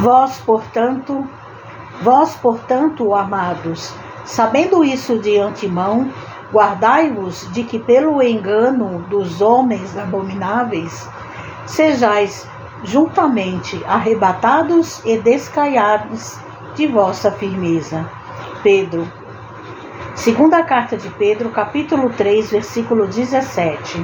Vós, portanto, vós, portanto, amados, sabendo isso de antemão, guardai-vos de que pelo engano dos homens abomináveis sejais juntamente arrebatados e descaiados de vossa firmeza. Pedro. Segunda carta de Pedro, capítulo 3, versículo 17.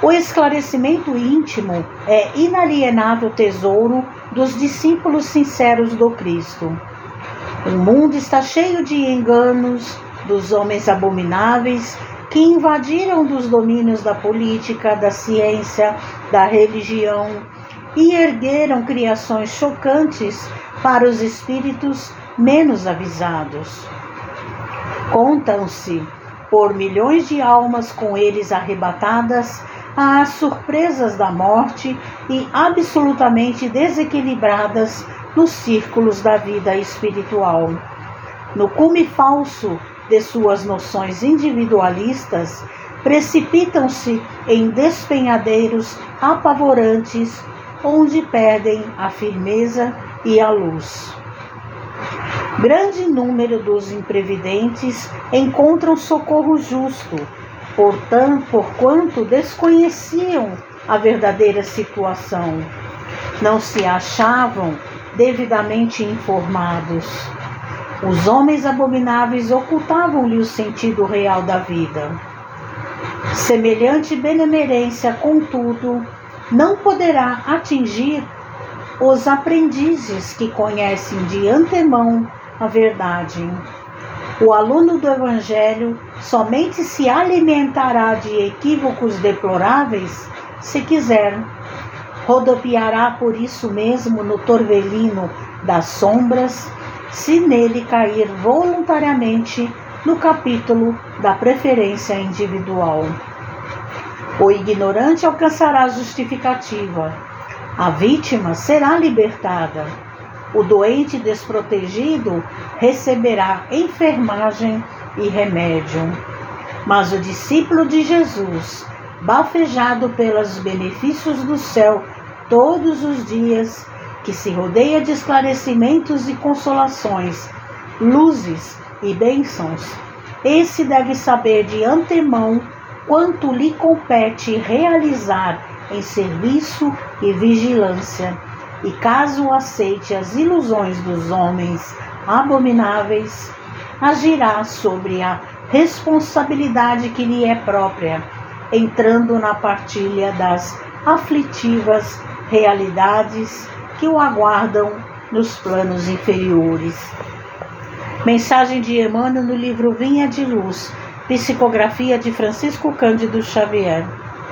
O esclarecimento íntimo é inalienável tesouro dos discípulos sinceros do Cristo. O mundo está cheio de enganos dos homens abomináveis que invadiram dos domínios da política, da ciência, da religião e ergueram criações chocantes para os espíritos menos avisados. Contam-se por milhões de almas com eles arrebatadas às surpresas da morte e absolutamente desequilibradas nos círculos da vida espiritual. No cume falso de suas noções individualistas, precipitam-se em despenhadeiros apavorantes onde perdem a firmeza e a luz. Grande número dos imprevidentes encontram socorro justo, portanto, porquanto desconheciam a verdadeira situação, não se achavam devidamente informados. Os homens abomináveis ocultavam-lhe o sentido real da vida. Semelhante benemerência, contudo, não poderá atingir os aprendizes que conhecem de antemão a verdade. O aluno do Evangelho somente se alimentará de equívocos deploráveis se quiser. Rodopiará por isso mesmo no torvelino das sombras, se nele cair voluntariamente no capítulo da preferência individual. O ignorante alcançará justificativa. A vítima será libertada. O doente desprotegido receberá enfermagem e remédio. Mas o discípulo de Jesus, bafejado pelos benefícios do céu todos os dias, que se rodeia de esclarecimentos e consolações, luzes e bênçãos, esse deve saber de antemão quanto lhe compete realizar em serviço e vigilância, e caso aceite as ilusões dos homens abomináveis, agirá sobre a responsabilidade que lhe é própria, entrando na partilha das aflitivas realidades que o aguardam nos planos inferiores. Mensagem de Emmanuel no livro Vinha de Luz, psicografia de Francisco Cândido Xavier.